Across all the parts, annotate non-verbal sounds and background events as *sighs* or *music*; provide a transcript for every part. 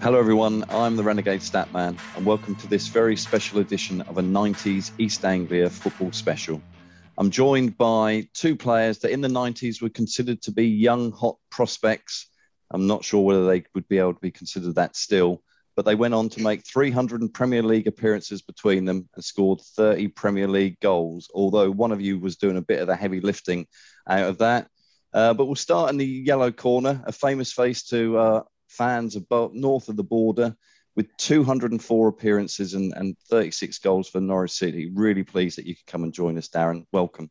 Hello, everyone. I'm the Renegade Statman, and welcome to this very special edition of a 90s East Anglia football special. I'm joined by two players that in the 90s were considered to be young, hot prospects. I'm not sure whether they would be able to be considered that still, but they went on to make 300 Premier League appearances between them and scored 30 Premier League goals, although one of you was doing a bit of the heavy lifting out of that. Uh, but we'll start in the yellow corner, a famous face to uh, fans about north of the border with 204 appearances and, and 36 goals for Norwich City. Really pleased that you could come and join us, Darren. Welcome.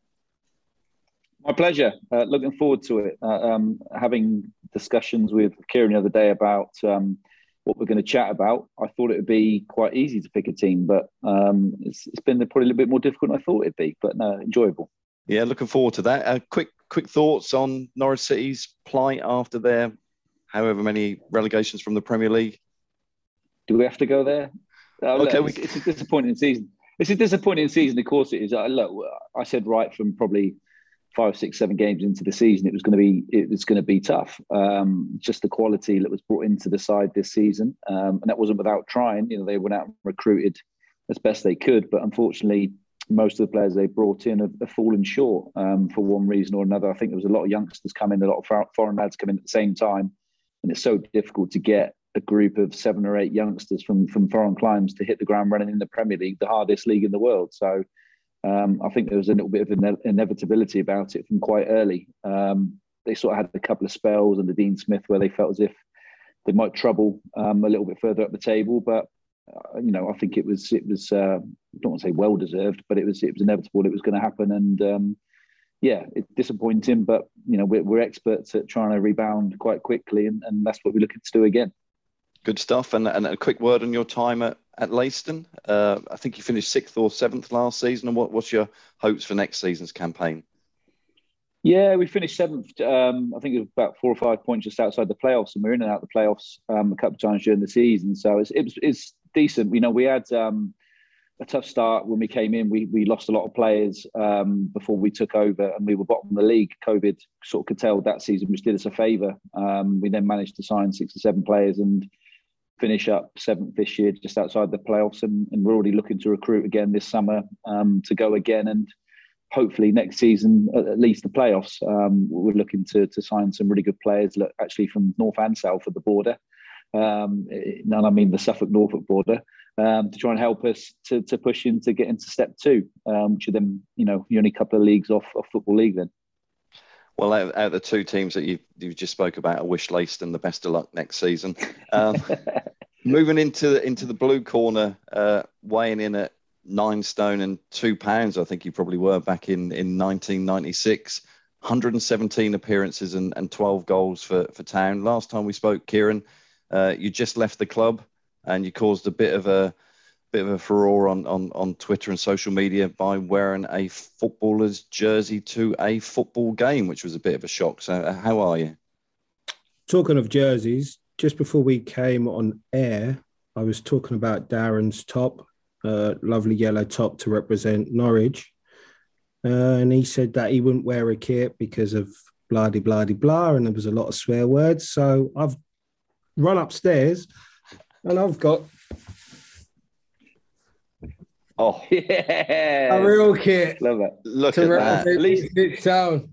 My pleasure. Uh, looking forward to it. Uh, um, having discussions with Kieron the other day about um, what we're going to chat about, I thought it would be quite easy to pick a team, but um, it's, it's been probably a little bit more difficult than I thought it'd be, but no, enjoyable. Yeah, looking forward to that. Uh, quick, quick thoughts on Norwich City's plight after their however many relegations from the Premier League. Do we have to go there? Uh, okay, look, it's, it's, a disappointing season. It's a disappointing season. Of course, it is. I, look, I said right from probably five, six, seven games into the season, it was going to be it was going to be tough. Um, just the quality that was brought into the side this season, um, and that wasn't without trying. You know, they went out and recruited as best they could, but unfortunately, most of the players they brought in have, have fallen short um, for one reason or another. I think there was a lot of youngsters coming, a lot of foreign lads coming at the same time, and it's so difficult to get a group of seven or eight youngsters from from foreign climes to hit the ground running in the Premier League, the hardest league in the world. So um, I think there was a little bit of ine- inevitability about it from quite early. Um, they sort of had a couple of spells under Dean Smith where they felt as if they might trouble um, a little bit further up the table, but uh, you know I think it was it was uh, I don't want to say well deserved, but it was it was inevitable. It was going to happen, and um, yeah, it's disappointing, but you know we're, we're experts at trying to rebound quite quickly, and, and that's what we're looking to do again. Good stuff. And, and a quick word on your time at, at Leiston. Uh, I think you finished sixth or seventh last season. And what, what's your hopes for next season's campaign? Yeah, we finished seventh. Um, I think it was about four or five points just outside the playoffs, and we are in and out of the playoffs um, a couple of times during the season. So it's it's, it's decent. You know, we had um, a tough start when we came in. We we lost a lot of players um, before we took over, and we were bottom of the league. COVID sort of curtailed that season, which did us a favour. Um, we then managed to sign six or seven players and finish up seventh this year, just outside the playoffs, and, and we're already looking to recruit again this summer um, to go again, and hopefully next season at least the playoffs. Um, we're looking to to sign some really good players, actually from north and south of the border. Um, and I mean the Suffolk Norfolk border um, to try and help us to, to push in to get into step two, um, which are then, you know, you're only a couple of leagues off of Football League then. Well, out, out of the two teams that you you just spoke about, I wish Leiston the best of luck next season. Um, *laughs* moving into the, into the blue corner, uh, weighing in at nine stone and two pounds, I think you probably were back in, in 1996. 117 appearances and, and 12 goals for, for Town. Last time we spoke, Kieron, uh, you just left the club and you caused a bit of a bit of a furore on, on, on Twitter and social media by wearing a footballer's jersey to a football game, which was a bit of a shock. So, uh, how are you? Talking of jerseys, just before we came on air, I was talking about Darren's top, uh, lovely yellow top to represent Norwich. Uh, and he said that he wouldn't wear a kit because of blah, blah, blah, and there was a lot of swear words. So I've run upstairs and I've got Oh yeah, *laughs* a real kit. Love it. Look to at that. At least it's down.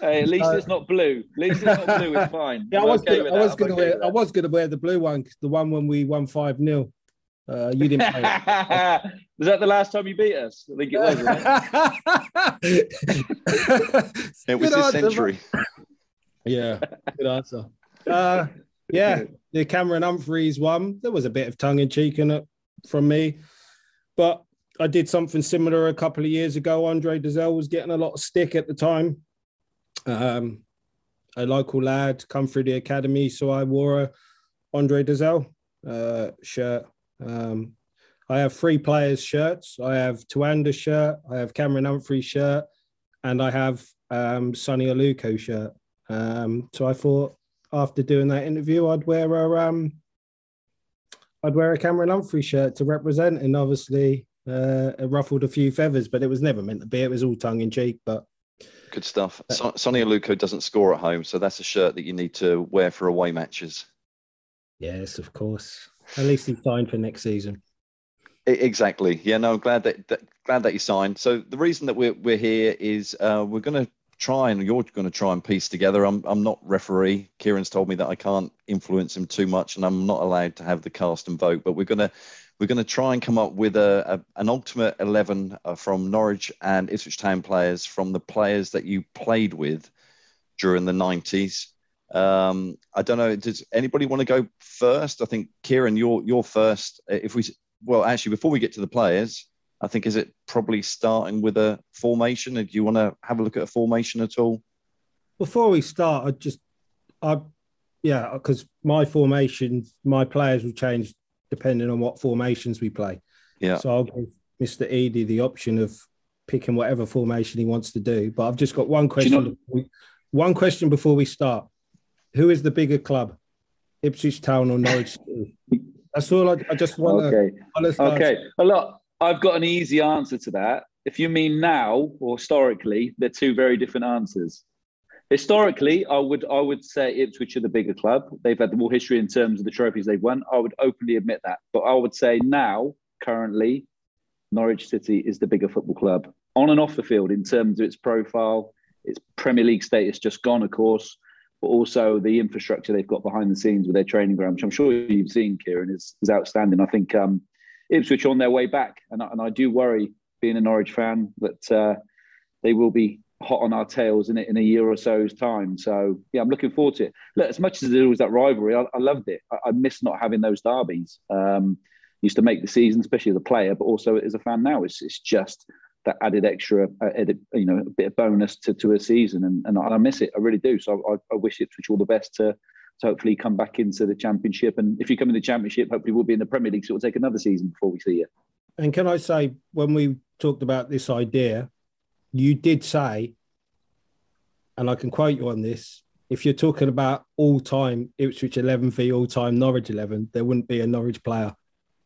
Hey, at least uh, it's not blue. At least it's not blue. It's fine. *laughs* Yeah, I was, okay gonna, I was gonna wear. I was gonna wear the blue one, the one when we won five 0 uh, you didn't play. *laughs* was that the last time you beat us? I think it was. it, it was this century. Yeah, good answer. Uh, yeah, the Cameron Humphreys one. There was a bit of tongue in cheek in it from me, but I did something similar a couple of years ago. Andre Dozzell was getting a lot of stick at the time. Um, a local lad come through the academy, so I wore a Andre Dozzell uh, shirt. Um, I have three players' shirts. I have Tuanda shirt, I have Cameron Humphrey shirt, and I have um, Sone Aluko shirt. Um, so I thought after doing that interview, I'd wear a um, I'd wear a Cameron Humphrey shirt to represent, and obviously uh, it ruffled a few feathers, but it was never meant to be. It was all tongue in cheek, but good stuff. So, Sone Aluko doesn't score at home, so that's a shirt that you need to wear for away matches. Yes, of course. At least he's signed for next season. Exactly. Yeah. No. I'm glad that, that glad that you signed. So the reason that we're we're here is uh, we're going to try and you're going to try and piece together. I'm I'm not referee. Kieron's told me that I can't influence him too much, and I'm not allowed to have the cast and vote. But we're gonna we're going to try and come up with a, a an ultimate eleven uh, from Norwich and Ipswich Town players from the players that you played with during the '90s. Um, I don't know. Does anybody want to go first? I think Kieron, you're you're first. If we well, actually, before we get to the players, I think is it probably starting with a formation? And do you want to have a look at a formation at all? Before we start, I just, I, yeah, because my formation, my players will change depending on what formations we play. Yeah. So I'll give Mr. Eadie the option of picking whatever formation he wants to do. But I've just got one question. You know, one question before we start. Who is the bigger club, Ipswich Town or Norwich That's all I, I just want okay. to. Okay. A lot. I've got an easy answer to that. If you mean now or historically, they're two very different answers. Historically, I would I would say Ipswich are the bigger club. They've had the more history in terms of the trophies they've won. I would openly admit that. But I would say now, currently, Norwich City is the bigger football club on and off the field in terms of its profile, its Premier League status just gone, of course, but also the infrastructure they've got behind the scenes with their training ground, which I'm sure you've seen, Kieron, is, is outstanding. I think um, Ipswich on their way back, and I, and I do worry, being a Norwich fan, that uh, they will be hot on our tails in it in a year or so's time. So yeah, I'm looking forward to it. Look, as much as there was that rivalry, I, I loved it. I, I, miss not having those derbies. Um, used to make the season, especially as a player, but also as a fan now. It's it's just that added extra, uh, edit, you know, a bit of bonus to, to a season, and, and I miss it. I really do. So I, I wish Ipswich all the best to to hopefully come back into the championship. And if you come in the championship, hopefully we'll be in the Premier League. So it'll take another season before we see you. And can I say, when we talked about this idea, you did say, and I can quote you on this, if you're talking about all time Ipswich 11 v all time Norwich 11, there wouldn't be a Norwich player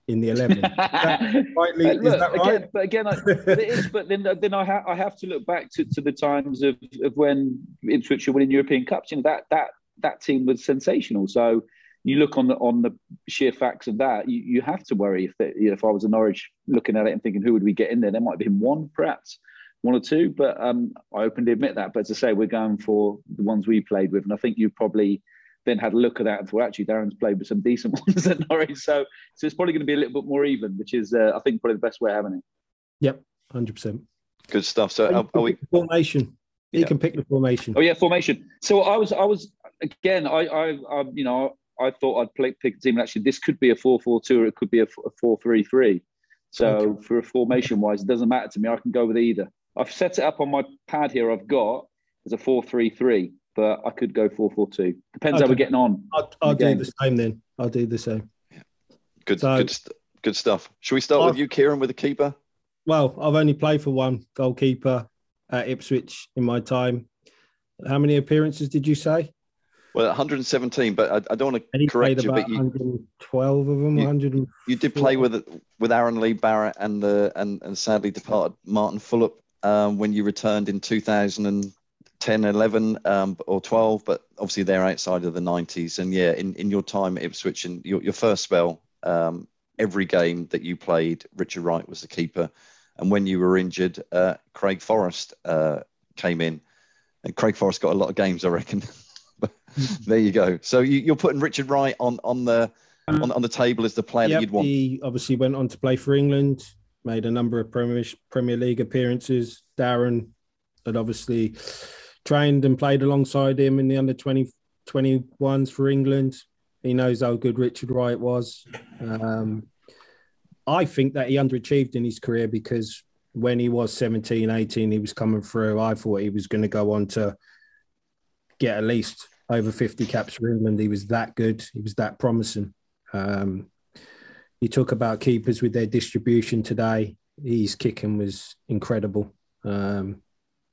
in the 11. *laughs* rightly, look, is that right? Again, but again, I, but it is, *laughs* but then, then I, ha- I have to look back to, to the times of, of when Ipswich were winning European Cups. You know, that, that that team was sensational. So you look on the on the sheer facts of that, you, you have to worry if that, you know, if I was a Norwich looking at it and thinking who would we get in there, there might have been one perhaps one or two, but um, I openly admit that. But as I say, we're going for the ones we played with, and I think you probably then had a look at that and thought actually Darren's played with some decent *laughs* ones at Norwich, so so it's probably going to be a little bit more even, which is uh, I think probably the best way of having it. Yep, hundred percent. Good stuff. So are, are we formation? You yeah. can pick the formation. Oh yeah, formation. So I was I was again, I, I, I, you know, I thought I'd play, pick a team. Actually, this could be a four-four-two, or it could be a four-three-three. So okay. for a formation wise, it doesn't matter to me. I can go with either. I've set it up on my pad here. I've got as a four-three-three, but I could go four-four-two. Depends okay. how we're getting on. I'll, I'll do the same then. I'll do the same. Good, so, good, good stuff. Should we start I've, with you, Kieran, with the keeper? Well, I've only played for one goalkeeper at Ipswich in my time. How many appearances did you say? Well, 117, but I, I don't want to correct you, but you 112 of them. You, you did play with with Arran Lee-Barrett and the and, and sadly departed Marton Fulop um, when you returned in 2010, 11 um, or 12, but obviously they're outside of the 90s. And yeah, in, in your time at Ipswich and your, your first spell, um, every game that you played, Richard Wright was the keeper. And when you were injured, uh, Craig Forrest uh, came in. And Craig Forrest got a lot of games, I reckon. *laughs* *laughs* there you go. So you, are putting Richard Wright on on the on, on the table as the player yep, that you'd want. He obviously went on to play for England, made a number of Premier Premier League appearances. Darren had obviously trained and played alongside him in the under 20, 21s for England. He knows how good Richard Wright was. Um, I think that he underachieved in his career because when he was 17, 18, he was coming through. I thought he was going to go on to get at least over 50 caps for England. He was that good. He was that promising. Um, you talk about keepers with their distribution today. His kicking was incredible. Um,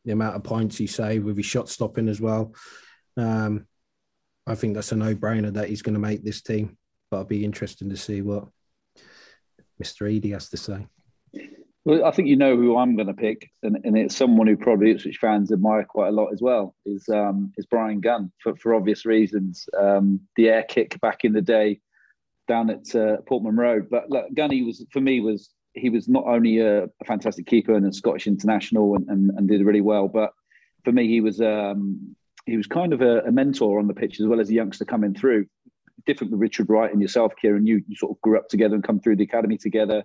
the amount of points he saved with his shot stopping as well. Um, I think that's a no-brainer that he's going to make this team. But it'll be interesting to see what Mr. Eadie has to say. Well, I think you know who I'm going to pick, and, and it's someone who probably Ipswich fans admire quite a lot as well. Is um, is Bryan Gunn for, for obvious reasons. Um, the air kick back in the day down at uh, Portman Road, but look, Gunny was for me was he was not only a, a fantastic keeper and a Scottish international and, and, and, did really well, but for me he was um, he was kind of a, a, mentor on the pitch as well as a youngster coming through. Different with Richard Wright and yourself, Kieron. You, you sort of grew up together and come through the academy together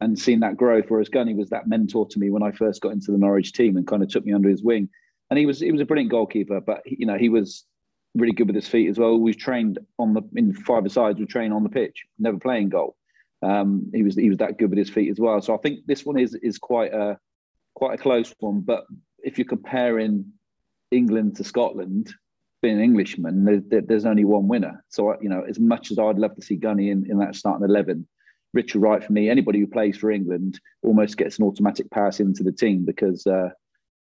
and seen that growth. Whereas Gunny was that mentor to me when I first got into the Norwich team and kind of took me under his wing. And he was he was a brilliant goalkeeper, but you know he was really good with his feet as well. We trained on the in five sides. We train on the pitch, never playing goal. Um, he was he was that good with his feet as well. So I think this one is is quite a quite a close one. But if you're comparing England to Scotland, being an Englishman, there, there's only one winner. So you know, as much as I'd love to see Gunny in, in that starting eleven, Richard Wright for me, anybody who plays for England almost gets an automatic pass into the team because uh,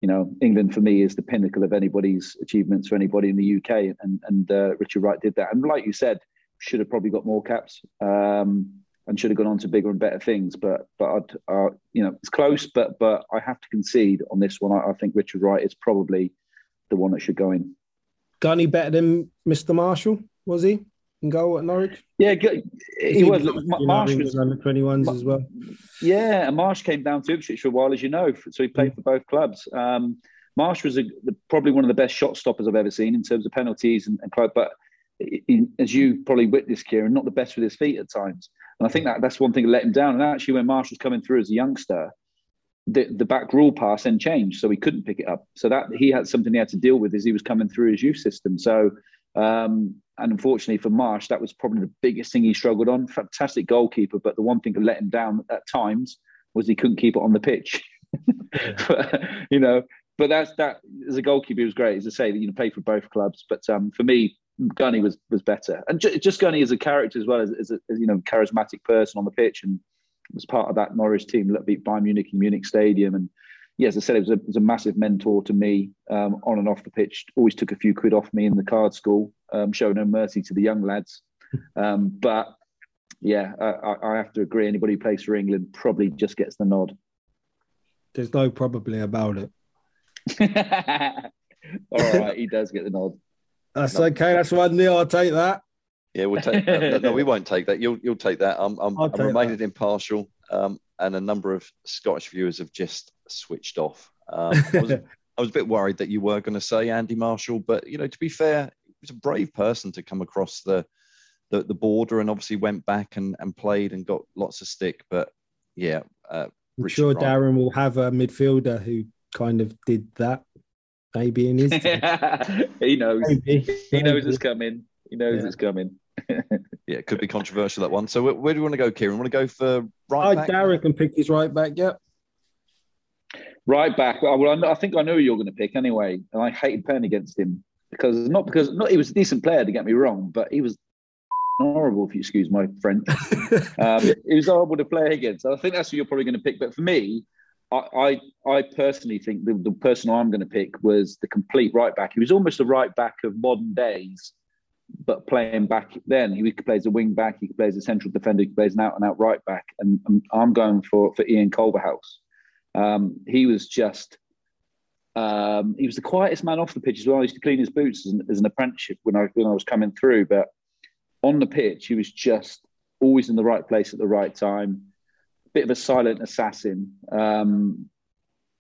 you know England for me is the pinnacle of anybody's achievements for anybody in the UK, and and uh, Richard Wright did that. And like you said, should have probably got more caps. Um, and should have gone on to bigger and better things, but but uh, you know it's close. But but I have to concede on this one. I, I think Richard Wright is probably the one that should go in. Gunny better than Mr. Marshall, was he? In goal at Norwich? Yeah, he, he was. Marsh was under 21s as well. Yeah, and Marsh came down to Ipswich for a while, as you know, so he played mm. for both clubs. Um, Marsh was a, probably one of the best shot stoppers I've ever seen in terms of penalties and, and club, but he, as you probably witnessed, Kieron, not the best with his feet at times. And I think that that's one thing that let him down. And actually, when Marsh was coming through as a youngster, the, the back rule pass then changed, so he couldn't pick it up. So that he had something he had to deal with as he was coming through his youth system. So, um, and unfortunately for Marsh, that was probably the biggest thing he struggled on. Fantastic goalkeeper, but the one thing that let him down at times was he couldn't keep it on the pitch. *laughs* but, you know, but that's that as a goalkeeper, he was great. As I say, you know, played for both clubs. But um, for me, Gunny was was better, and just Gunny as a character as well as, as a as, you know charismatic person on the pitch and was part of that Norwich team that beat Bayern Munich in Munich Stadium. And yes, I said, it was a, it was a massive mentor to me um, on and off the pitch. Always took a few quid off me in the card school, um, showed no mercy to the young lads. *laughs* Um, but yeah, I, I, have to agree. Anybody who plays for England probably just gets the nod. There's no probably about it. *laughs* All right, he does get the nod. That's no. okay. That's one nil. I'll take that. Yeah, we'll take. no, no, we *laughs* won't take that. You'll you'll take that. I'm I'm, I'm remaining impartial. Um, and a number of Scottish viewers have just switched off. Um, I, was, *laughs* I was a bit worried that you were going to say Andy Marshall, but you know, to be fair, he was a brave person to come across the the, the border and obviously went back and, and played and got lots of stick. But yeah, uh, I'm sure Darren will have a midfielder who kind of did that. Maybe in his *laughs* he knows. Maybe. He knows it's coming. He knows yeah. it's coming. *laughs* yeah, it could be controversial that one. So where, where do you want to go, Kieron? Want to go for right back? Darren can pick his right back. Yep. Right back. Well, I think I know who you're going to pick anyway, and I hated playing against him because not because not he was a decent player to get me wrong, but he was *laughs* horrible if you excuse my French. *laughs* um, he was horrible to play against. I think that's who you're probably going to pick. But for me, I, I, I personally think the, the person I'm going to pick was the complete right back. He was almost the right back of modern days but playing back then, he could play as a wing back, he could play as a central defender, he could play as an out and out right back. And, I'm going for for Ian Culverhouse. Um, he was just um, he was the quietest man off the pitch as well. I used to clean his boots as an, as an apprenticeship when I when I was coming through, but on the pitch, he was just always in the right place at the right time. Bit of a silent assassin, um,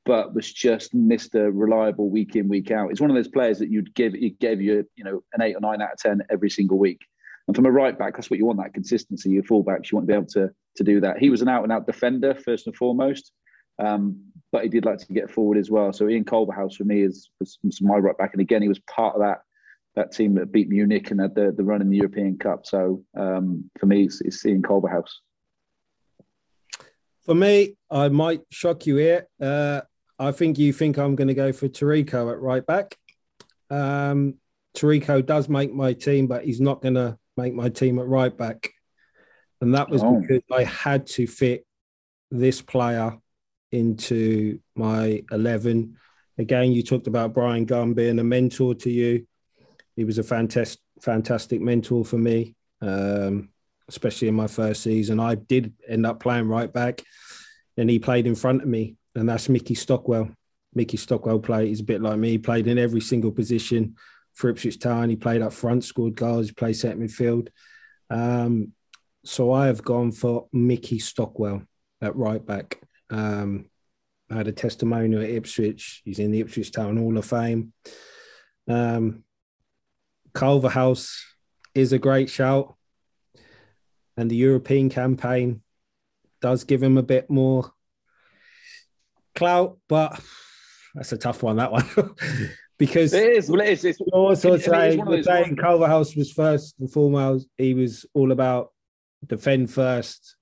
but was just Mr. Reliable week in, week out. It's one of those players that you'd give, he gave you, you know, an eight or nine out of 10 every single week. And from a right back, that's what you want that consistency. Your fullbacks, you want to be able to, to do that. He was an out and out defender, first and foremost, um, but he did like to get forward as well. So Ian Culverhouse for me is my right back. And again, he was part of that that team that beat Munich and had the, the run in the European Cup. So um, for me, it's, it's Ian Culverhouse. For me, I might shock you here. Uh, I think you think I'm going to go for Taricco at right back. Um, Taricco does make my team, but he's not going to make my team at right back. And that was oh. because I had to fit this player into my 11. Again, you talked about Bryan Gunn being a mentor to you. He was a fantastic, fantastic mentor for me, um, especially in my first season. I did end up playing right back, and he played in front of me and that's Mickey Stockwell. Mickey Stockwell played. He's a bit like me. He played in every single position for Ipswich Town. He played up front, scored goals. Played set midfield. Um, so I have gone for Mickey Stockwell at right back. Um, I had a testimonial at Ipswich. He's in the Ipswich Town Hall of Fame. Um, Culverhouse is a great shout, and the European campaign does give him a bit more clout, but that's a tough one. That one *laughs* because it is. Well, it is. It's, also saying, saying Culverhouse was first and foremost. He was all about defend first,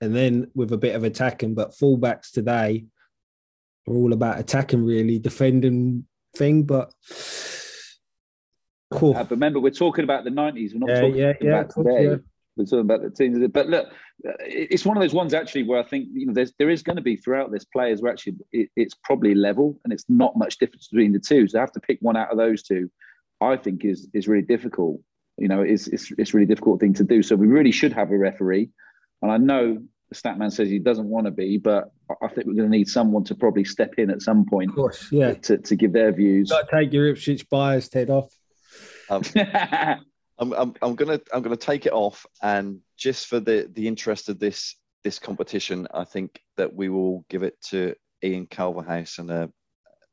and then with a bit of attacking. But fullbacks today are all about attacking, really defending thing. But cool. *sighs* Uh, but remember, we're talking about the nineties. We're not yeah, talking yeah, yeah, about today. Yeah. We're talking about the teams. But look, it's one of those ones actually where I think you know there's there is going to be throughout this players where actually it, it's probably level and it's not much difference between the two. So I have to pick one out of those two. I think is is really difficult. You know, it's it's it's really difficult thing to do. So we really should have a referee. And I know the Statman says he doesn't want to be, but I think we're going to need someone to probably step in at some point. Of course, yeah. To, to give their views. Got to take your Ipswich biased head off. Um, *laughs* I'm, I'm, I'm gonna I'm gonna take it off, and just for the the interest of this this competition, I think that we will give it to Ian Culverhouse and uh,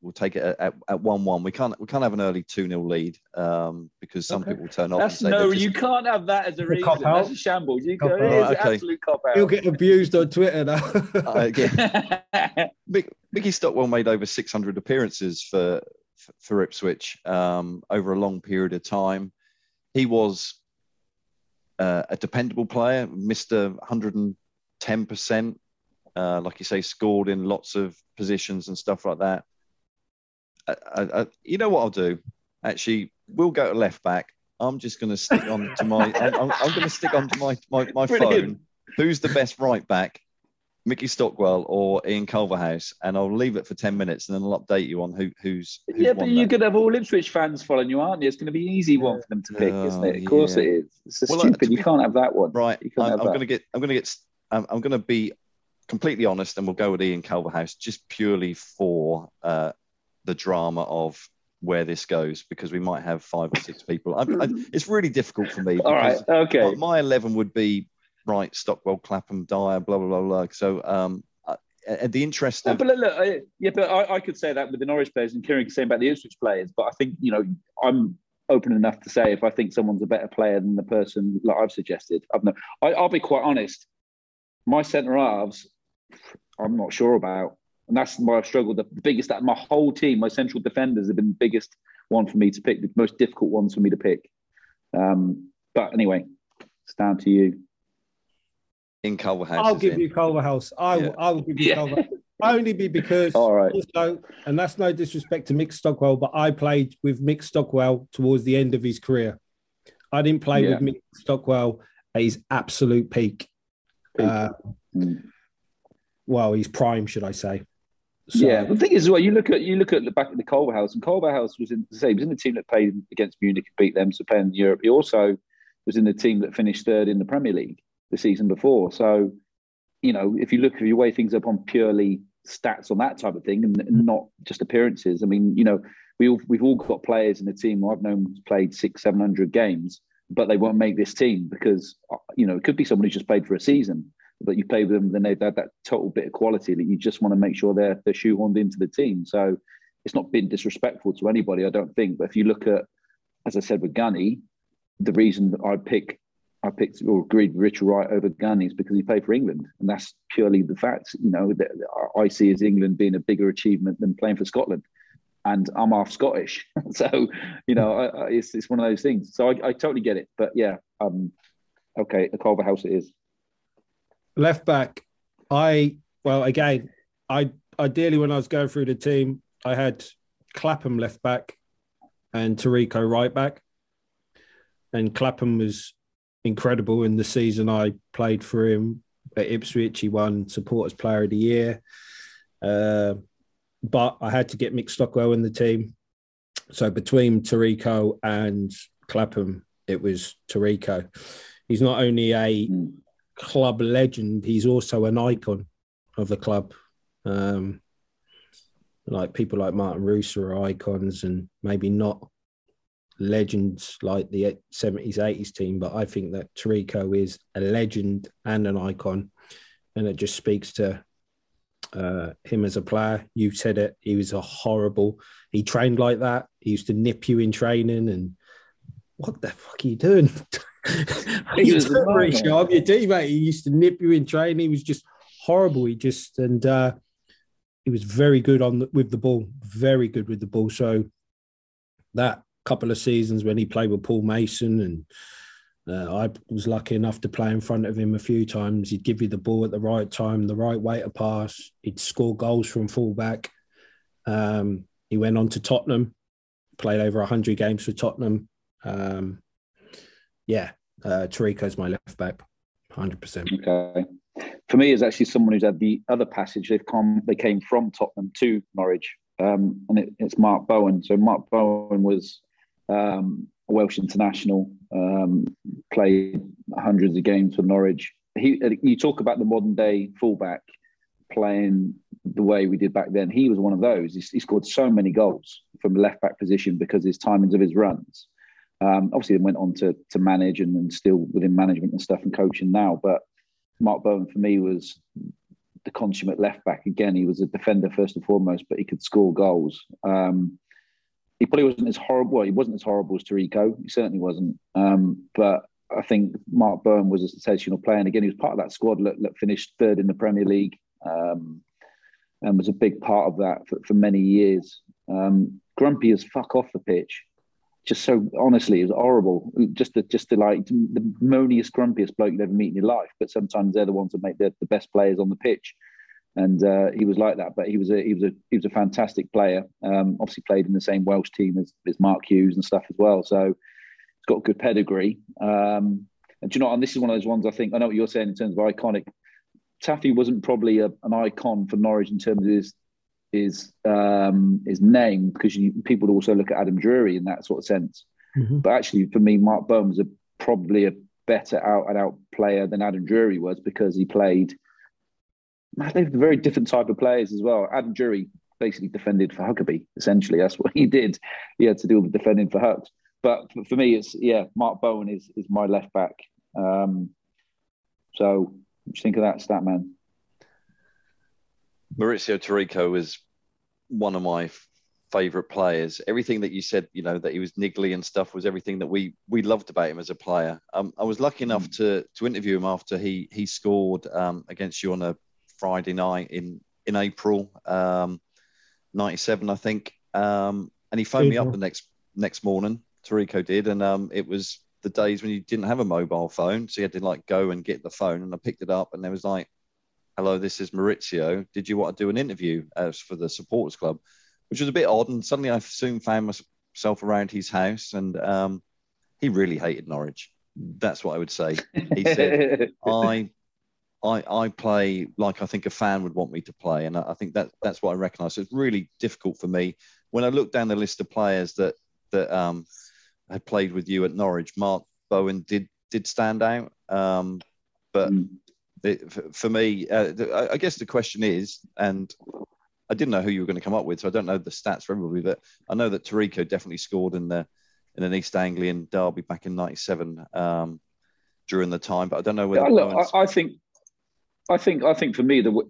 we'll take it at, at, one one. We can't we can't have an early two 0 lead um, because some okay. people turn off. That's no, just... you can't have that as a reason. Cop That's a shambles. You go, it is okay. absolute cop out. He'll get abused on Twitter now. *laughs* uh, yeah. *laughs* Mickey Stockwell made over 600 appearances for for Ipswich um, over a long period of time he was uh, a dependable player, Mr. 110%, uh, like you say, scored in lots of positions and stuff like that. I, I, you know what I'll do? Actually, we'll go to left back. I'm just going to stick on to my. *laughs* I'm, I'm, I'm going to stick onto my my, my phone. Who's the best right back? Mickey Stockwell or Ian Culverhouse, and I'll leave it for ten minutes, and then I'll update you on who who's. who's yeah, but you're going to have all Ipswich fans following you, aren't you? It's going to be an easy one for them to pick, oh, isn't it? Of course it is. It's well, stupid. you can't have that one. Right. I'm, I'm going to get. I'm going to get. I'm, I'm going to be completely honest, and we'll go with Ian Culverhouse just purely for uh, the drama of where this goes because we might have five or six people. I, I, *laughs* it's really difficult for me. All right. Okay. My, my eleven would be Wright, Stockwell, Clapham, Dyer, blah blah blah blah. So um, uh, the interest of... but look, I, yeah, but I, I, could say that with the Norwich players, and Kieron could say about the Ipswich players. But I think you know I'm open enough to say if I think someone's a better player than the person that I've suggested. I've no, I, I'll be quite honest. My centre halves, I'm not sure about, and that's why I've struggled. The biggest that my whole team, my central defenders, have been the biggest one for me to pick, the most difficult ones for me to pick. Um, but anyway, it's down to you in Culverhouse. I'll give in. you Culverhouse. I yeah. I will give you yeah. Culverhouse. *laughs* Only be because all right. Also, and that's no disrespect to Mick Stockwell, but I played with Mick Stockwell towards the end of his career. I didn't play yeah. with Mick Stockwell at his absolute peak. peak. Uh, mm. Well, his prime, should I say? So, yeah, the thing is, well, you look at you look at the back of the Culverhouse, and Culverhouse was in the same. was in the team that played against Munich and beat them to play in Europe. He also was in the team that finished third in the Premier League the season before. So, you know, if you look, if you weigh things up on purely stats on that type of thing and, and not just appearances, I mean, you know, we all, we've all got players in the team I've known played six, seven hundred games, but they won't make this team because uh, you know it could be someone who's just played for a season, but you play with them, then they've had that total bit of quality that you just want to make sure they're they're shoehorned into the team. So it's not been disrespectful to anybody, I don't think. But if you look at, as I said with Gunny, the reason I pick I picked or agreed with Richard Wright over Gunny is because he played for England, and that's purely the fact. You know, that I see as England being a bigger achievement than playing for Scotland, and I'm half Scottish, *laughs* so you know, I, I, it's it's one of those things. So I, I totally get it, but yeah, um, okay, a Culverhouse it is. Left back, I well again, I ideally when I was going through the team, I had Clapham left back and Taricco right back, and Clapham was incredible in the season I played for him at Ipswich. He won Supporters Player of the Year. Uh, but I had to get Mick Stockwell in the team. So between Taricco and Clapham, it was Taricco. He's not only a club legend, he's also an icon of the club. Um, like people like Martin Roos are icons and maybe not legends like the 70s, 80s team, but I think that Taricco is a legend and an icon. And it just speaks to uh, him as a player. You said it, he was a horrible, he trained like that. He used to nip you in training and what the fuck are you doing? *laughs* *laughs* he was very sharp, your teammate. He used to nip you in training. He was just horrible. He just, and uh, he was very good on the, with the ball, very good with the ball. So that couple of seasons when he played with Paul Mason and uh, I was lucky enough to play in front of him a few times. He'd give you the ball at the right time, the right way to pass. He'd score goals from fullback. Um, he went on to Tottenham, played over 100 games for Tottenham. Um, yeah, uh, Taricco's my left back, 100%. Okay. For me, is actually someone who's had the other passage. They've come, they came from Tottenham to Norwich, um, and it, it's Mark Bowen. So Mark Bowen was um, a Welsh international, um, played hundreds of games for Norwich. He, you talk about the modern day fullback playing the way we did back then. He was one of those. He, he scored so many goals from the left back position because his timings of his runs. Um, obviously, then went on to to manage and, and still within management and stuff and coaching now. But Mark Bowen for me was the consummate left back. Again, he was a defender first and foremost, but he could score goals. Um, he probably wasn't as horrible. Well, he wasn't as horrible as Taricco. He certainly wasn't. Um, but I think Mark Bowen was a sensational player. And again, he was part of that squad that, that finished third in the Premier League um, and was a big part of that for, for many years. Um, grumpy as fuck off the pitch. Just so honestly, it was horrible. Just the just the like the moaniest, grumpiest bloke you'd ever meet in your life. But sometimes they're the ones that make the, the best players on the pitch and uh, he was like that. But he was a he was a he was a fantastic player. Um, obviously played in the same Welsh team as, as Mark Hughes and stuff as well. So he's got good pedigree. Um, and do you know? And this is one of those ones I think I know what you're saying in terms of iconic. Taffy wasn't probably a, an icon for Norwich in terms of his his um, his name because you, people also look at Adam Drury in that sort of sense. Mm-hmm. But actually, for me, Mark Bowen was a, probably a better out and out player than Adam Drury was because he played they're very different type of players as well. Adam Drury basically defended for Huckerby. Essentially, that's what he did. He had to deal with defending for Hucks. But for me, it's yeah, Mark Bowen is is my left back. Um, so, what do you think of that, stat man? Mauricio Taricco is one of my favorite players. Everything that you said, you know, that he was niggly and stuff was everything that we we loved about him as a player. Um, I was lucky enough mm. to to interview him after he he scored um, against you on a Friday night in in April, um, '97, I think. Um, and he phoned me up the next next morning. Taricco did, and um, it was the days when you didn't have a mobile phone, so you had to like go and get the phone. And I picked it up, and there was like, "Hello, this is Mauricio. Did you want to do an interview as for the supporters club?" Which was a bit odd, and suddenly I soon found myself around his house, and um, he really hated Norwich. That's what I would say. He said, *laughs* "I I, I play like I think a fan would want me to play, and I, I think that that's what I recognise. So it's really difficult for me when I look down the list of players that that um, had played with you at Norwich. Mark Bowen did did stand out, um, but mm. It, for, for, me, uh, the, I guess the question is, and I didn't know who you were going to come up with, so I don't know the stats for everybody, but I know that Taricco definitely scored in the in an East Anglian derby back in '97 um, during the time. But I don't know whether. Yeah, look, I, I, think, I think, I think for me, the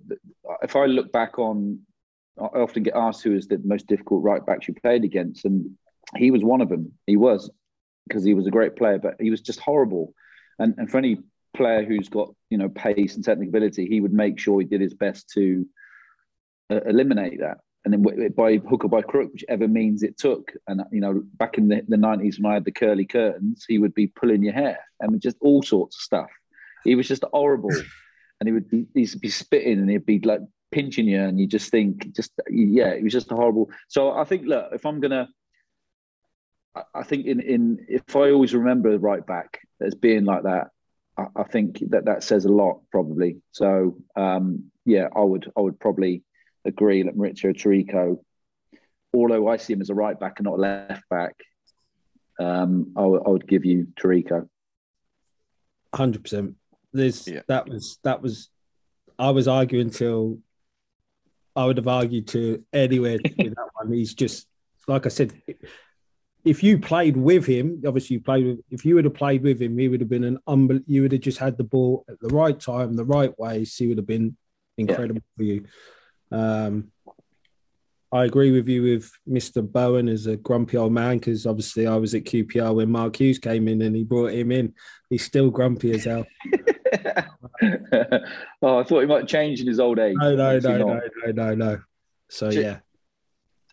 if I look back on, I often get asked who is the most difficult right backs you played against, and he was one of them. He was because he was a great player, but he was just horrible. And and for any player who's got you know pace and technical ability, he would make sure he did his best to uh, eliminate that and then by hook or by crook, whichever means it took. And you know, back in the, the 90s when I had the curly curtains, he would be pulling your hair and just all sorts of stuff. He was just horrible, *laughs* and he would be, he'd be spitting and he'd be like pinching you, and you just think, just yeah, it was just horrible. So I think, look, if I'm gonna, I think in in if I always remember right back as being like that, I, I think that that says a lot probably. So um, yeah, I would I would probably agree that Mauricio Taricco, although I see him as a right back and not a left back, um, I, w- I would give you Taricco. Hundred percent. This yeah. that was that was. I was arguing till I would have argued to anywhere with that one. He's just like I said. If you played with him, obviously you played with. If you would have played with him, he would have been an unbel- You would have just had the ball at the right time, the right way. So he would have been incredible yeah. for you. Um, I agree with you with Mr. Bowen as a grumpy old man because obviously I was at QPR when Mark Hughes came in and he brought him in. He's still grumpy as hell. *laughs* oh, I thought he might change in his old age. No, no, no, no, no, no, no. So yeah,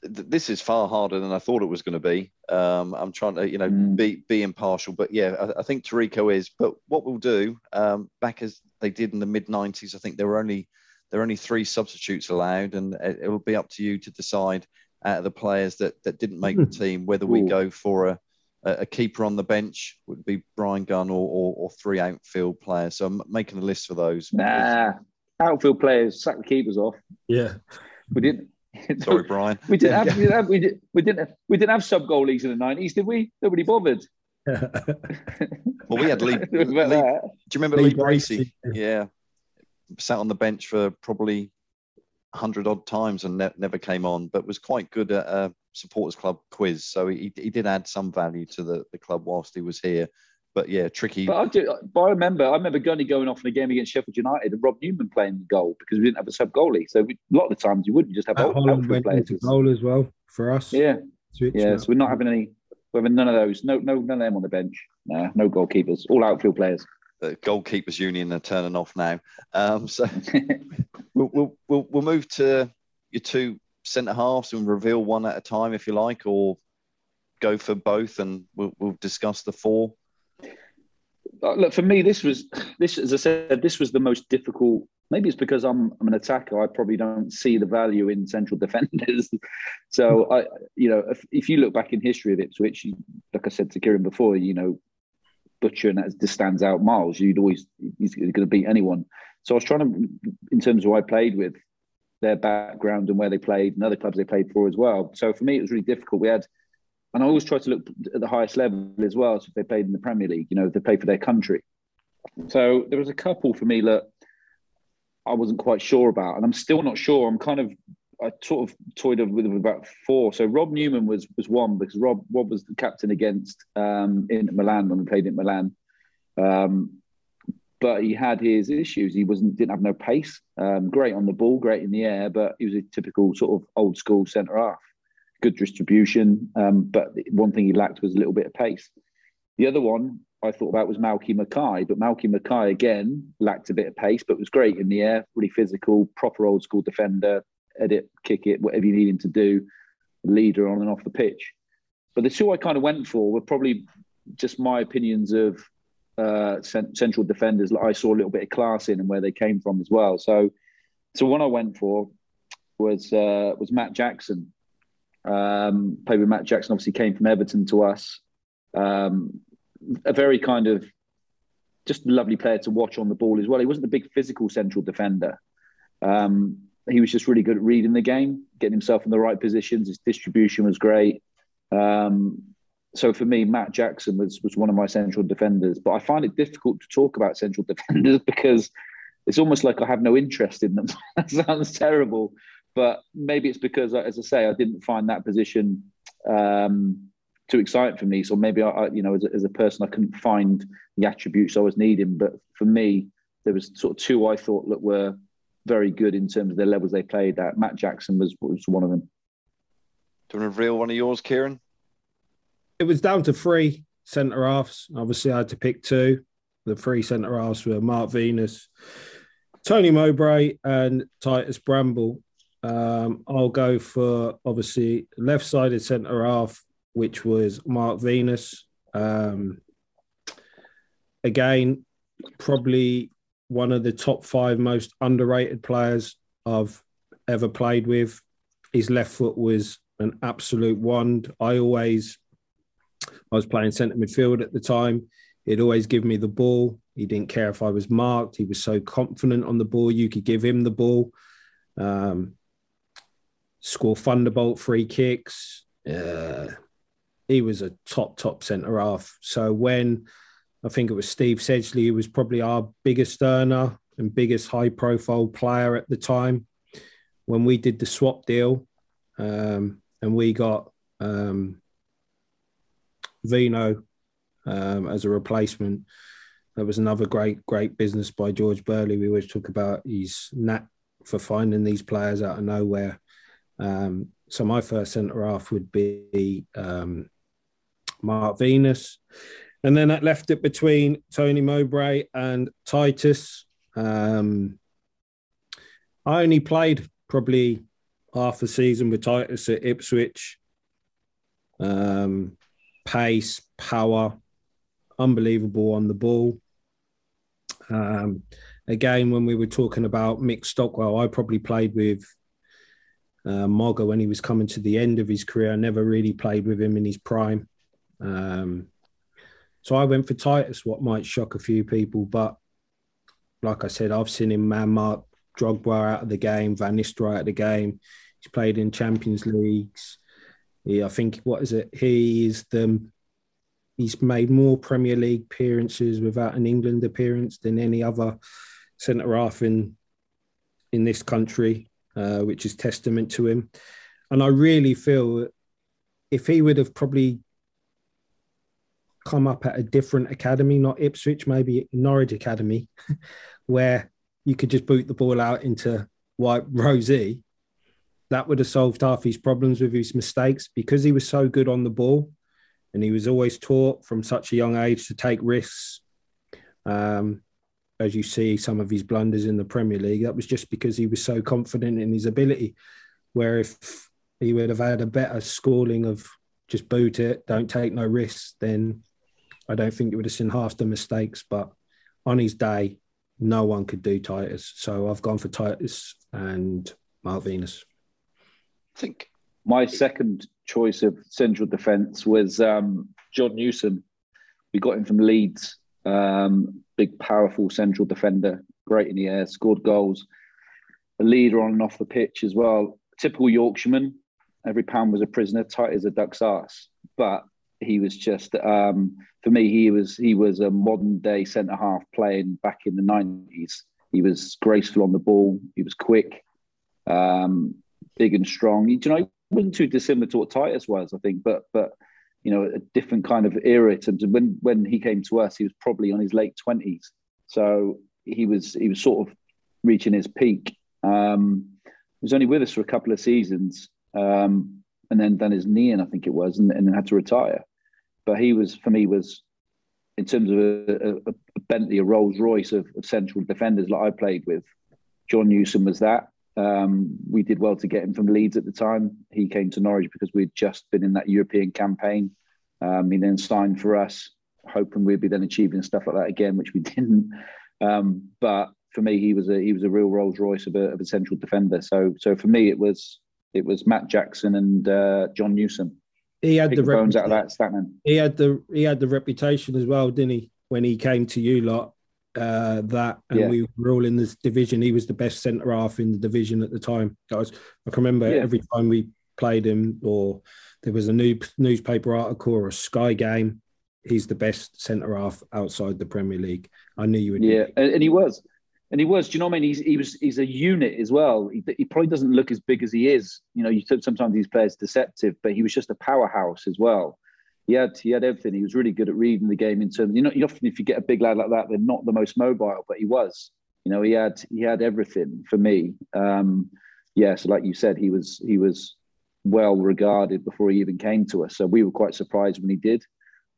this is far harder than I thought it was going to be. Um, I'm trying to, you know, mm. be be impartial, but yeah, I, I, think Taricco is. But what we'll do, um, back as they did in the mid '90s, I think there were only there are only three substitutes allowed, and it, will be up to you to decide out of the players that that didn't make the hmm. team whether we go for a a keeper on the bench would be Bryan Gunn or, or, or three outfield players. So I'm making a list for those. Nah, outfield players, sack the keepers off. Yeah, we didn't. *laughs* Sorry, Bryan. we didn't have, we didn't have, we, did, we didn't have, we didn't have sub goalies in the nineties, did we? Nobody bothered. *laughs* well, we had Lee. *laughs* Lee do you remember Lee, Lee Bracey? Yeah, sat on the bench for probably 100 odd times and ne- never came on, but was quite good at a supporters club quiz. So he, he did add some value to the, the club whilst he was here. But yeah, tricky. But I, do, but I remember, I remember Gunny going off in a game against Sheffield United and Rob Newman playing the goal because we didn't have a sub goalie. So we, a lot of the times you wouldn't just have out, Holland went players. into goal as well for us. Yeah, Switch yeah. Now. So we're not having any. We're having none of those. No, no, none of them on the bench. Nah, no goalkeepers. All outfield players the goalkeepers union are turning off now. Um, so *laughs* we'll, we'll, we'll move to your two centre halves and reveal one at a time if you like, or go for both and we'll, we'll discuss the four. Uh, look, for me, this was this, as I said, this was the most difficult. Maybe it's because I'm I'm an attacker. I probably don't see the value in central *laughs* defenders. so I, you know, if, if you look back in history of Ipswich, like I said to Kieron before, you know, Butcher and that just stands out miles. You'd always he's going to beat anyone. So I was trying to, in terms of who I played with, their background and where they played, and other clubs they played for as well. So for me, it was really difficult. We had, and I always try to look at the highest level as well. So if they played in the Premier League, you know, they played for their country. So there was a couple for me that I wasn't quite sure about, and I'm still not sure. I'm kind of I sort of toyed with about four. So Rob Newman was was one because Rob Rob was the captain against um, in Milan when we played in Milan. Um, but he had his issues. He wasn't didn't have no pace. Um, great on the ball, great in the air, but he was a typical sort of old school centre half. Good distribution, um, but one thing he lacked was a little bit of pace. The other one I thought about was Malky Mackay, but Malky Mackay again lacked a bit of pace, but was great in the air, really physical, proper old school defender, edit, kick it, whatever you need him to do, leader on and off the pitch. But the two I kind of went for were probably just my opinions of uh, central defenders I saw a little bit of class in and where they came from as well. So, so one I went for was uh, was Matt Jackson. Um, played with Matt Jackson. Obviously, came from Everton to us. Um, a very kind of just lovely player to watch on the ball as well. He wasn't a big physical central defender. Um, he was just really good at reading the game, getting himself in the right positions. His distribution was great. Um, so for me, Matt Jackson was was one of my central defenders. But I find it difficult to talk about central *laughs* defenders because it's almost like I have no interest in them. *laughs* that sounds terrible, but maybe it's because, as I say, I didn't find that position um, too exciting for me. So maybe I, you know, as a, as a person, I couldn't find the attributes I was needing. But for me, there was sort of two I thought that were very good in terms of the levels they played at. Matt Jackson was was one of them. Do you want to reveal one of yours, Kieron? It was down to three centre halves. Obviously, I had to pick two. The three centre halves were Mark Venus, Tony Mowbray, and Titus Bramble. Um, I'll go for obviously left sided centre half, which was Mark Venus. Um, again, probably one of the top five most underrated players I've ever played with. His left foot was an absolute wand. I always, I was playing centre midfield at the time. He'd always give me the ball. He didn't care if I was marked. He was so confident on the ball. You could give him the ball. Um, score thunderbolt free kicks. Uh, he was a top top centre half. So when I think it was Steve Sedgley, who was probably our biggest earner and biggest high profile player at the time, when we did the swap deal, um, and we got um, Vino um, as a replacement. That was another great, great business by George Burley. We always talk about his knack for finding these players out of nowhere. Um, so my first centre half would be um, Mark Venus. And then that left it between Tony Mowbray and Titus. Um, I only played probably half a season with Titus at Ipswich. Um, pace, power, unbelievable on the ball. Um, again, when we were talking about Mick Stockwell, I probably played with uh, when he was coming to the end of his career. I never really played with him in his prime. Um, so I went for Titus, what might shock a few people, but like I said, I've seen him man mark Drogba out of the game, Van Nistelrooy out of the game. He's played in Champions Leagues. Yeah, I think what is it? He is the he's made more Premier League appearances without an England appearance than any other centre half in in this country, uh, which is testament to him. And I really feel if he would have probably come up at a different academy, not Ipswich, maybe Norwich Academy, *laughs* where you could just boot the ball out into White *laughs* Rosie, that would have solved half his problems with his mistakes because he was so good on the ball and he was always taught from such a young age to take risks. Um, as you see, some of his blunders in the Premier League, that was just because he was so confident in his ability. Where if he would have had a better schooling of just boot it, don't take no risks, then I don't think he would have seen half the mistakes. But on his day, no one could do Titus. So I've gone for Titus and Mark Venus. I think my second choice of central defence was um, John Newsom. We got him from Leeds. Um, big, powerful central defender, great in the air, scored goals, a leader on and off the pitch as well. Typical Yorkshireman. Every pound was a prisoner, tight as a duck's ass. But he was just um, for me. He was he was a modern day centre half playing back in the nineties. He was graceful on the ball. He was quick, um, big and strong. You know, he wasn't too dissimilar to what Titus was, I think, but but you know, a different kind of era in terms of when when he came to us, he was probably on his late twenties. So he was he was sort of reaching his peak. Um, he was only with us for a couple of seasons, um, and then done his knee in, I think it was, and, and had to retire. But he was for me was in terms of a, a, a Bentley, a Rolls Royce of, of, central defenders like I played with. John Newsom was that. Um, we did well to get him from Leeds at the time. He came to Norwich because we'd just been in that European campaign. Um, he then signed for us, hoping we'd be then achieving stuff like that again, which we *laughs* didn't. Um, but for me, he was a he was a real Rolls Royce of a, of a central defender. So so for me, it was it was Matt Jackson and uh, John Newsom. He had the bones out of that Statman. He had the he had the reputation as well, didn't he? When he came to you lot, uh, that and yeah. we were all in this division. He was the best centre half in the division at the time. Was I can remember yeah. every time we played him, or there was a new newspaper article or a Sky game. He's the best centre half outside the Premier League. I knew you would. Yeah, and he was and he was. Do you know what I mean? He's he was he's a unit as well. He, he probably doesn't look as big as he is. You know, you sometimes these players deceptive, but he was just a powerhouse as well. He had he had everything. He was really good at reading the game in terms. You know, often if you get a big lad like that, they're not the most mobile, but he was. You know, he had he had everything for me. Um, yeah, so like you said, he was he was well regarded before he even came to us. So we were quite surprised when he did.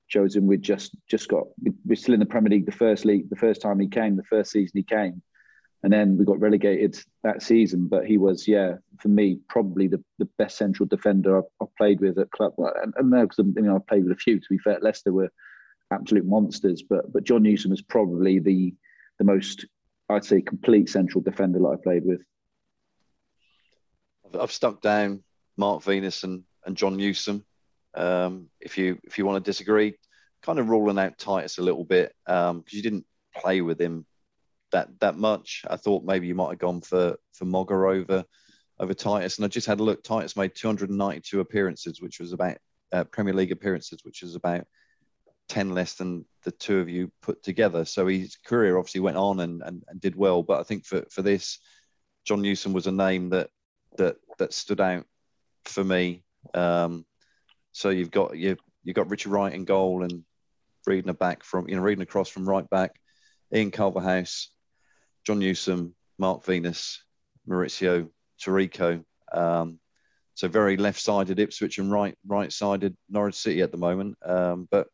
Chosen, we'd just just got we're still in the Premier League the first league the first time he came, the first season he came, and then we got relegated that season. But he was, yeah, for me, probably the, the best central defender I've, I've played with at club. And, and because you know I've played with a few. To be fair, Leicester were absolute monsters, but but John Newsom was probably the the most I'd say complete central defender that I played with. I've stuck down Mark Venus and, and John Newsom. Um, if you if you want to disagree, kind of ruling out Titus a little bit because um, you didn't play with him that that much. I thought maybe you might have gone for for Mogger over over Titus, and I just had a look. Titus made 292 appearances, which was about uh, Premier League appearances, which is about 10 less than the two of you put together. So his career obviously went on and, and, and did well. But I think for, for this, John Newsom was a name that that that stood out for me. Um, so you've got you you've got Richard Wright in goal and reading a back from you know reading across from right back, Ian Culverhouse, John Newsom, Mark Venus, Mauricio Taricco. Um, so very left-sided Ipswich and right right-sided Norwich City at the moment. Um, but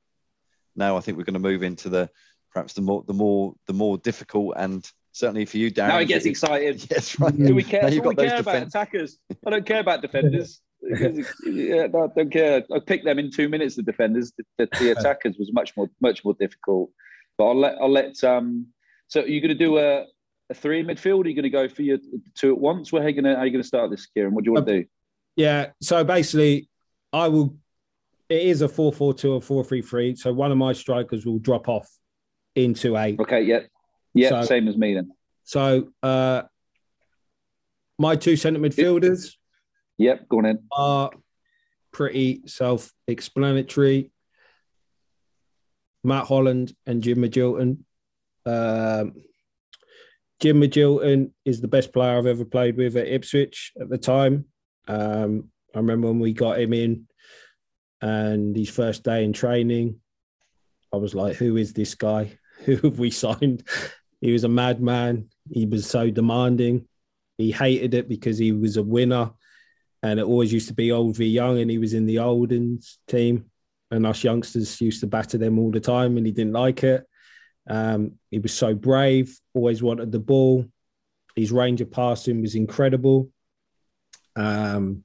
now I think we're going to move into the perhaps the more the more the more difficult and certainly for you, Darren. Now he gets excited. *laughs* Yes, right. Do we care? Do we care about attackers? I don't care about *laughs* defenders. yeah, no, I don't care. I picked them in two minutes. The defenders, the, the, the attackers was much more much more difficult. But I'll let I'll let. Um, so are you going to do a, a three in midfield? Are you going to go for your two at once? Where are you going to how are you going to start this, Kieron? What do you want to do? Yeah. So basically, I will. It is a four-four-two or four-three-three. So one of my strikers will drop off into a. Okay. Yeah. Yeah. So, same as me then. So uh, my two centre midfielders. Yep, going in. Are pretty self explanatory. Matt Holland and Jim Magilton. Um, Jim Magilton is the best player I've ever played with at Ipswich at the time. Um, I remember when we got him in and his first day in training, I was like, who is this guy? *laughs* Who have we signed? He was a madman. He was so demanding. He hated it because he was a winner and it always used to be old v young, and he was in the olden team, and us youngsters used to batter them all the time, and he didn't like it. Um, he was so brave, always wanted the ball. His range of passing was incredible. Um,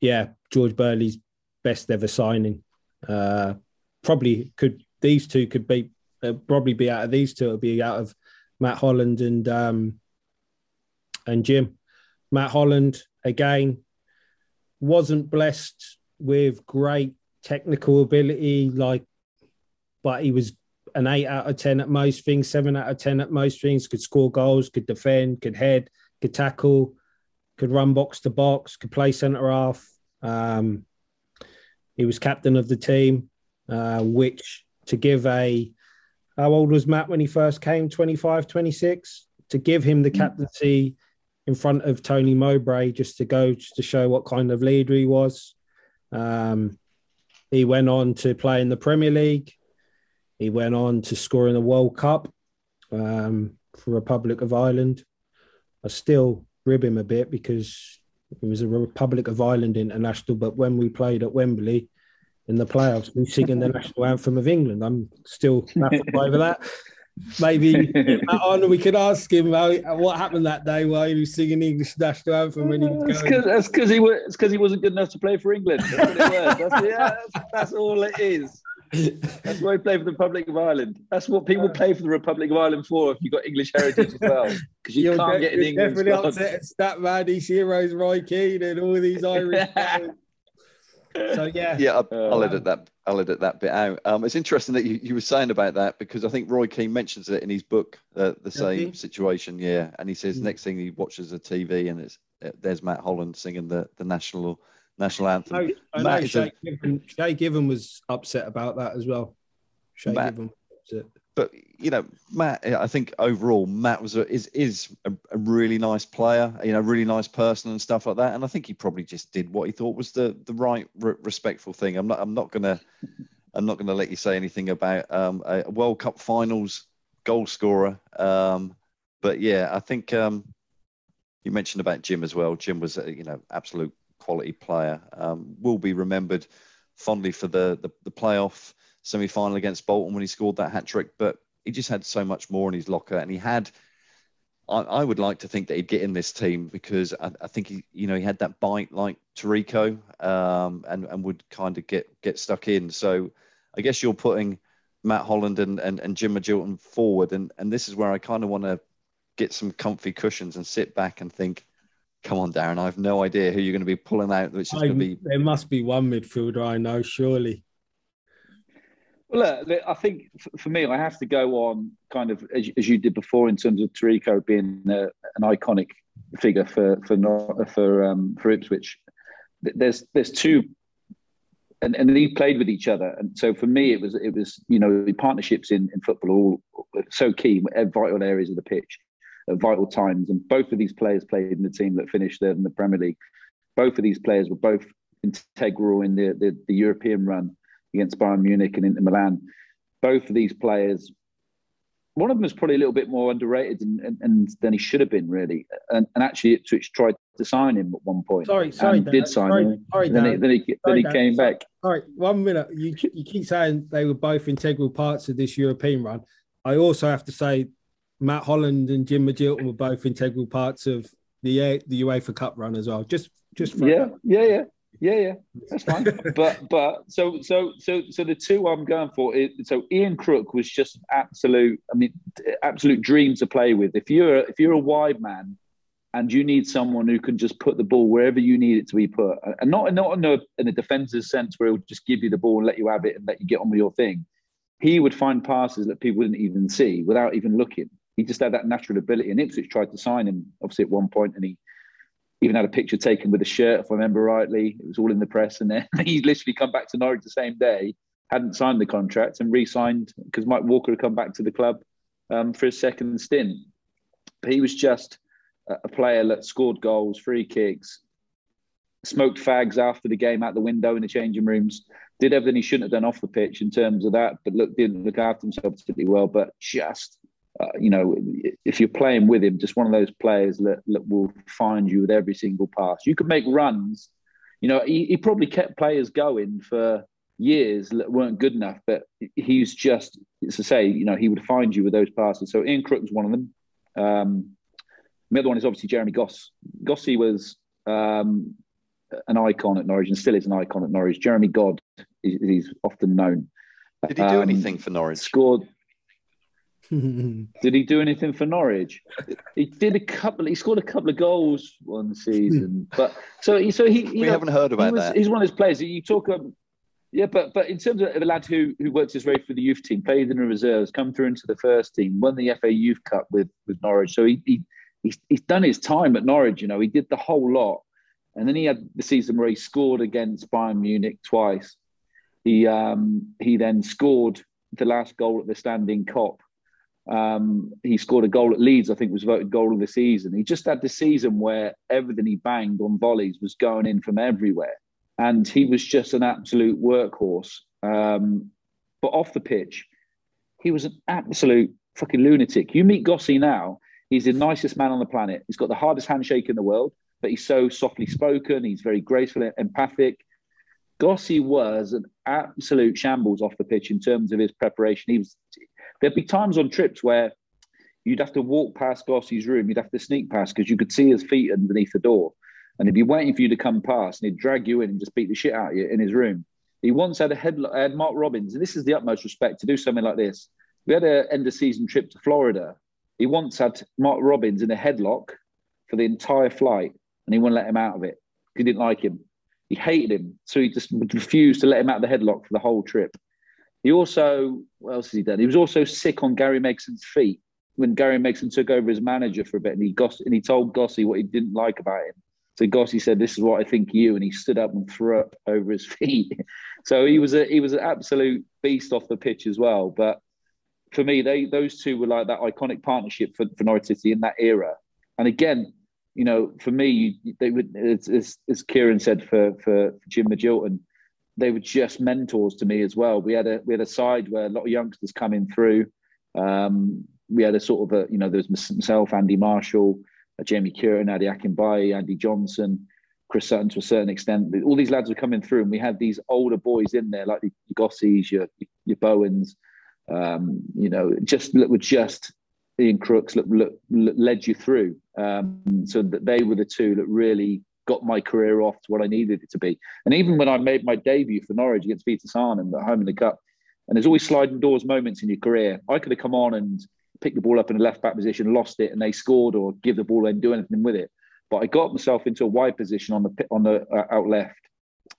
yeah, George Burley's best ever signing. Uh, probably could these two could be uh, probably be out of these two. It'll be out of Matt Holland and um, and Jim. Matt Holland again wasn't blessed with great technical ability, like, but he was an eight out of ten at most things, seven out of ten at most things. Could score goals, could defend, could head, could tackle, could run box to box, could play centre half. Um, he was captain of the team, uh, which to give a how old was Matt when he first came? 25, 26. To give him the mm. captaincy in front of Tony Mowbray just to go just to show what kind of leader he was. Um, he went on to play in the Premier League. He went on to score in the World Cup um, for Republic of Ireland. I still rib him a bit because he was a Republic of Ireland international, but when we played at Wembley in the playoffs, we singing the national anthem of England. I'm still baffled over that maybe on we could ask him how, what happened that day while he was singing English national anthem when he was going. That's because he was because he wasn't good enough to play for England. That's, that's, yeah, that's, that's, all it is. That's why he played for the Republic of Ireland. That's what people play for the Republic of Ireland for. If you've got English heritage as well, because you You're can't get in England. Definitely upset at Statman, these heroes, Roy Keane, and all these Irish. *laughs* So yeah, yeah, I'll, I'll, edit that. I'll edit that bit out. Um, it's interesting that you, you were saying about that because I think Roy Keane mentions it in his book, uh, the same okay. situation. Yeah, and he says mm. next thing he watches the TV and it's uh, there's Matt Holland singing the the national national anthem. I, I know Shay, a, Given, Shay Given was upset about that as well. Shay Matt, Given but you know, Matt, I think overall Matt was a, is is a, a, really nice player, you know, really nice person and stuff like that. And I think he probably just did what he thought was the the right re- respectful thing. I'm not I'm not gonna I'm not gonna let you say anything about um, a World Cup finals goal scorer. Um, but yeah, I think um, you mentioned about Jim as well. Jim was you know absolute quality player. Um, will be remembered fondly for the the, the playoff semi final against Bolton when he scored that hat trick, but he just had so much more in his locker, and he had. I, I would like to think that he'd get in this team because I, I think he, you know, he had that bite like Taricco, um, and and would kind of get get stuck in. So, I guess you're putting Matt Holland and and, and Jim Magilton forward, and and this is where I kind of want to get some comfy cushions and sit back and think, come on, Darren, I have no idea who you're going to be pulling out, which is going to be. There must be one midfielder I know, surely. Well, look, I think for me, I have to go on kind of as, as you did before in terms of Taricco being a, an iconic figure for for for um, for Ipswich. There's there's two, and, and he played with each other, and so for me, it was it was you know the partnerships in, in football all so key vital areas of the pitch, at vital times, and both of these players played in the team that finished third in the Premier League. Both of these players were both integral in the, the, the European run against Bayern Munich and Inter Milan. Both of these players, one of them is probably a little bit more underrated and, and, and than he should have been, really. And, and actually, Ipswich tried to sign him at one point. Sorry, sorry, did sign sorry, him. Sorry, then, he, then he, sorry, then he came back. All right, one minute. You you keep saying they were both integral parts of this European run. I also have to say Matt Holland and Jim Magilton were both integral parts of the the UEFA Cup run as well. Just just yeah, yeah, yeah. Yeah, yeah, that's fine. *laughs* but but so so so so the two I'm going for is so Ian Crook was just absolute. I mean, absolute dream to play with. If you're if you're a wide man and you need someone who can just put the ball wherever you need it to be put, and not not in a, in a defensive sense where he'll just give you the ball and let you have it and let you get on with your thing. He would find passes that people didn't even see without even looking. He just had that natural ability. And Ipswich tried to sign him, obviously, at one point, and he even had a picture taken with a shirt, if I remember rightly. It was all in the press. And then *laughs* he literally come back to Norwich the same day, hadn't signed the contract and re-signed because Mike Walker had come back to the club um, for his second stint. But he was just a player that scored goals, free kicks, smoked fags after the game out the window in the changing rooms, did everything he shouldn't have done off the pitch in terms of that, but look, didn't look after himself particularly well. But just uh, you know, if you're playing with him, just one of those players that, that will find you with every single pass. You could make runs. You know, he, he probably kept players going for years that weren't good enough, but he's just, it's to say, you know, he would find you with those passes. So Ian Crook was one of them. Um, the other one is obviously Jeremy Goss. Gossy was um, an icon at Norwich and still is an icon at Norwich. Jeremy God, is, he's often known. Did he do um, anything for Norwich? Scored *laughs* did he do anything for Norwich? He did a couple. He scored a couple of goals one season, *laughs* but so he so he. we know, haven't heard about was, that. He's one of those players. You talk um, yeah, but but in terms of the lad who who worked his way through the youth team, played in the reserves, come through into the first team, won the FA Youth Cup with with Norwich. So he, he he's he's done his time at Norwich. You know, he did the whole lot, and then he had the season where he scored against Bayern Munich twice. He um he then scored the last goal at the Standing Kop um, he scored a goal at Leeds, I think was voted goal of the season. He just had the season where everything he banged on volleys was going in from everywhere. And he was just an absolute workhorse. Um, but off the pitch, he was an absolute fucking lunatic. You meet Gossy now, he's the nicest man on the planet. He's got the hardest handshake in the world, but he's so softly spoken. He's very graceful and empathic. Gossy was an absolute shambles off the pitch in terms of his preparation. He was There'd be times on trips where you'd have to walk past Gossy's room, you'd have to sneak past because you could see his feet underneath the door. And he'd be waiting for you to come past and he'd drag you in and just beat the shit out of you in his room. He once had a head, had uh, Mark Robins, and this is the utmost respect to do something like this. We had an end of season trip to Florida. He once had Mark Robins in a headlock for the entire flight, and he wouldn't let him out of it. He didn't like him. He hated him, so he just refused to let him out of the headlock for the whole trip. He also, what else has he done? He was also sick on Gary Megson's feet when Gary Megson took over as manager for a bit, and he goss- and he told Gossy what he didn't like about him. So Gossy said, "This is what I think you," and he stood up and threw up over his *laughs* feet. so he was a he was an absolute beast off the pitch as well. But for me, they those two were like that iconic partnership for, for Norwich City in that era. And again, you know, for me, they would as, as, as Kieron said for for Jim Magilton, they were just mentors to me as well. We had a we had a side where a lot of youngsters coming through. Um, we had a sort of a you know there was myself, Andy Marshall, uh, Jamie Cureton, Ade Akinbiyi, Andy Johnson, Chris Sutton to a certain extent. All these lads were coming through, and we had these older boys in there like the Gossies, your your Bowens, um, you know, just that were just Ian Crooks look, look, led you through. Um, so that they were the two that really got my career off to what I needed it to be. And even when I made my debut for Norwich against Vitesse Arnhem at home in the cup, and there's always sliding doors moments in your career. I could have come on and picked the ball up in a left back position, lost it, and they scored, or give the ball and do anything with it. But I got myself into a wide position on the on the uh, out left,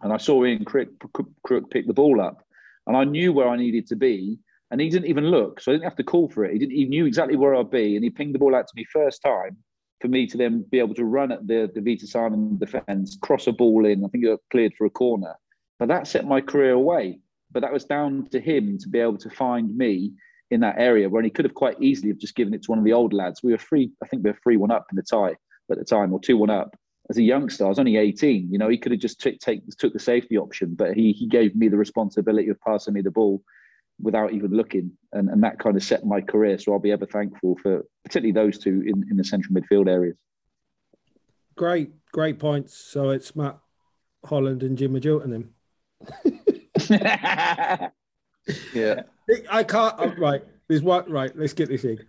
and I saw Ian Crook, Crook pick the ball up, and I knew where I needed to be, and he didn't even look, so I didn't have to call for it. He didn't. He knew exactly where I'd be, and he pinged the ball out to me first time for me to then be able to run at the the Vitesse Arnhem defence, cross a ball in. I think it cleared for a corner, but that set my career away. But that was down to him to be able to find me in that area when he could have quite easily have just given it to one of the old lads. We were free. I think we were three one up in the tie at the time, or two one up. As a youngster, I was only 18. You know, he could have just t- take, took the safety option, but he he gave me the responsibility of passing me the ball without even looking, and, and that kind of set my career. So I'll be ever thankful for particularly those two in, in the central midfield areas. Great, great points. So it's Matt Holland and Jim Magilton him. *laughs* yeah, I can't. Oh, right, there's what. Right, let's get this in.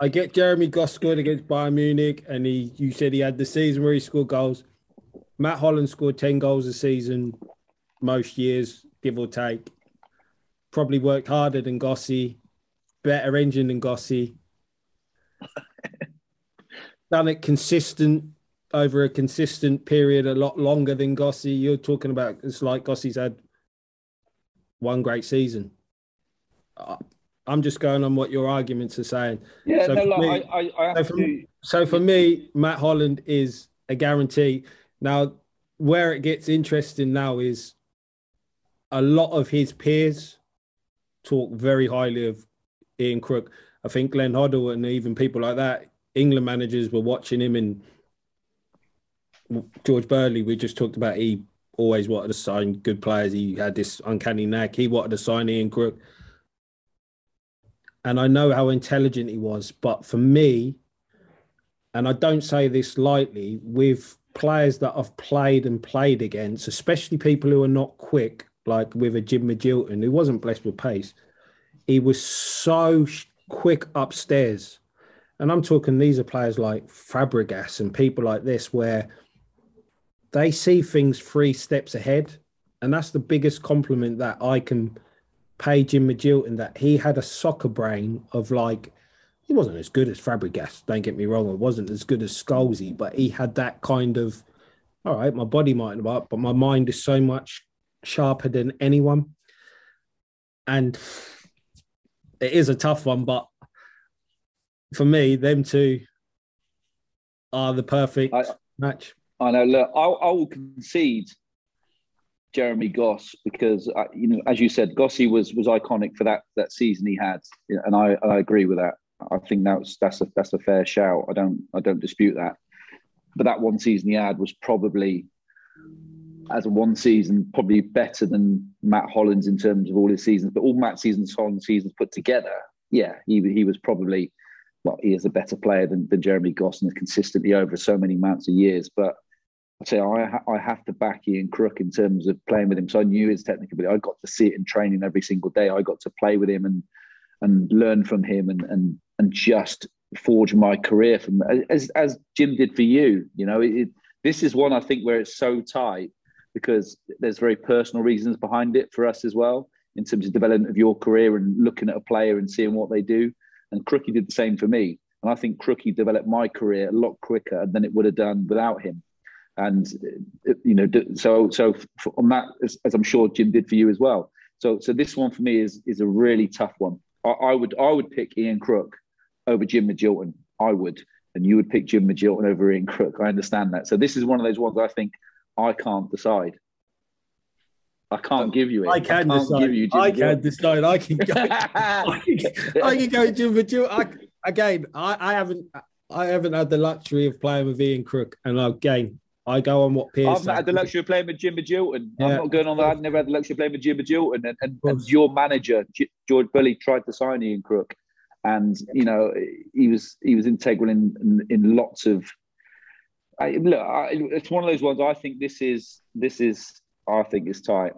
I get Jeremy Goss scored against Bayern Munich, and he. You said he had the season where he scored goals. Matt Holland scored ten goals a season, most years, give or take probably worked harder than Gossy, better engine than Gossy. *laughs* Done it consistent over a consistent period, a lot longer than Gossy. You're talking about it's like Gossy's had one great season. I'm just going on what your arguments are saying. Yeah, so no, look, me, I, I, so, for, so for me, Matt Holland is a guarantee. Now, where it gets interesting now is a lot of his peers talk very highly of Ian Crook. I think Glenn Hoddle and even people like that, England managers were watching him and George Burley, we just talked about he always wanted to sign good players. He had this uncanny knack. He wanted to sign Ian Crook. And I know how intelligent he was. But for me, and I don't say this lightly, with players that I've played and played against, especially people who are not quick, like with a Jim Magilton, who wasn't blessed with pace. He was so quick upstairs. And I'm talking, these are players like Fabregas and people like this, where they see things three steps ahead. And that's the biggest compliment that I can pay Jim Magilton, that he had a soccer brain of like, he wasn't as good as Fabregas, don't get me wrong. It wasn't as good as Scholesy, but he had that kind of, all right, my body might up, but my mind is so much sharper than anyone. And it is a tough one, but for me, them two are the perfect I, match. I know. Look, I'll, I will concede Jeremy Goss because uh, you know, as you said, Gossy was was iconic for that that season he had, and I I agree with that. I think that's that's a that's a fair shout. I don't I don't dispute that. But that one season he had was probably as a one season, probably better than Matt Holland's in terms of all his seasons. But all Matt seasons, Holland seasons put together, yeah, he he was probably well, he is a better player than, than Jeremy Gosson consistently over so many amounts of years. But I say I I have to back Ian Crook in terms of playing with him. So I knew his technical ability. I got to see it in training every single day. I got to play with him and and learn from him and and and just forge my career from as as Jim did for you. You know, it, this is one I think where it's so tight because there's very personal reasons behind it for us as well in terms of development of your career and looking at a player and seeing what they do. And Crookie did the same for me. And I think Crookie developed my career a lot quicker than it would have done without him. And you know, so so on that, as, as I'm sure Jim did for you as well. So so this one for me is is a really tough one. I, I would I would pick Ian Crook over Jim Magilton. I would, and you would pick Jim Magilton over Ian Crook. I understand that. So this is one of those ones I think I can't decide. I can't give you it. I can I decide. Give you I can decide. I can go. I, *laughs* can, I can go Jim. I, again, I, I haven't. I haven't had the luxury of playing with Ian Crook, and again, I go on what peers. I've not had the luxury of playing with Jim Magilton. Yeah. I'm not going on that. I've never had the luxury of playing with Jim Magilton, and, and, and your manager George Burley tried to sign Ian Crook, and you know he was he was integral in in, in lots of. I, look, I, it's one of those ones. I think this is this is I think it's tight.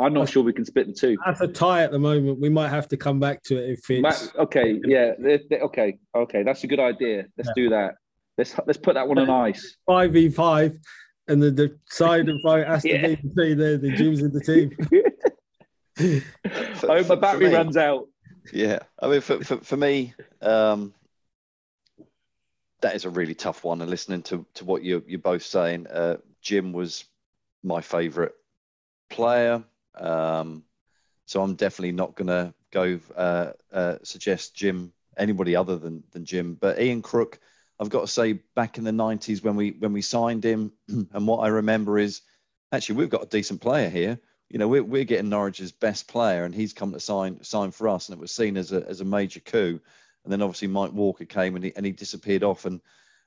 I'm not sure we can split the two. That's a tie at the moment. We might have to come back to it if it's okay. Yeah, okay, okay. That's a good idea. Let's yeah. do that. Let's let's put that one on ice. Five v five, and then the side and fight has yeah. to be between there. The Jim's in the team. *laughs* oh, my battery runs out. Yeah, I mean, for for, for me, um, that is a really tough one. And listening to to what you you're both saying, uh, Jim was my favourite player. Um, so I'm definitely not going to go uh, uh, suggest Jim anybody other than than Jim. But Ian Crook, I've got to say, back in the '90s when we when we signed him, *clears throat* and what I remember is actually we've got a decent player here. You know, we're we're getting Norwich's best player, and he's come to sign sign for us, and it was seen as a as a major coup. And then obviously Mike Walker came and he and he disappeared off, and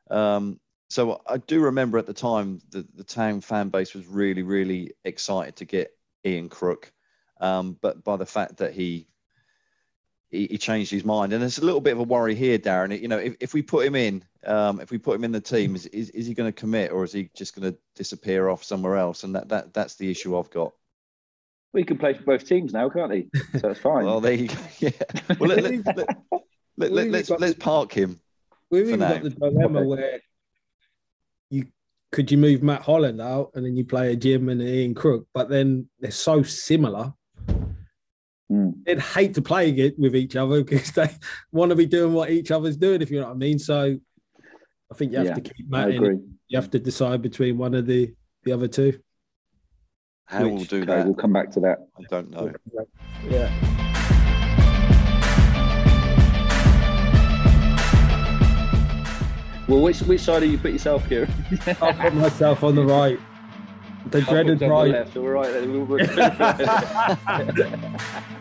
um, so I do remember at the time the, the town fan base was really, really excited to get Ian Crook. Um, but by the fact that he, he, he changed his mind, and there's a little bit of a worry here, Darren. You know, if, if we put him in, um, if we put him in the team, is, is, is he going to commit or is he just going to disappear off somewhere else? And that, that that's the issue I've got. Well, he can play for both teams now, can't he? So it's *laughs* fine. well, there you go. *laughs* Yeah. Well, let, let, let, let, let, let's let's park him. We've even got the dilemma okay. where you could you move Matt Holland out and then you play a Jim and an Ian Crook, but then they're so similar. Mm. They'd hate to play it with each other because they *laughs* want to be doing what each other's doing, if you know what I mean. So I think you have yeah, to keep Matt in. You have to decide between one of the the other two. How Which, we'll do okay, that? We'll come back to that. I don't know. Yeah. Well, which which side do you put yourself here? *laughs* I put myself on the right. The dreaded right. The left, all right. *laughs* *laughs*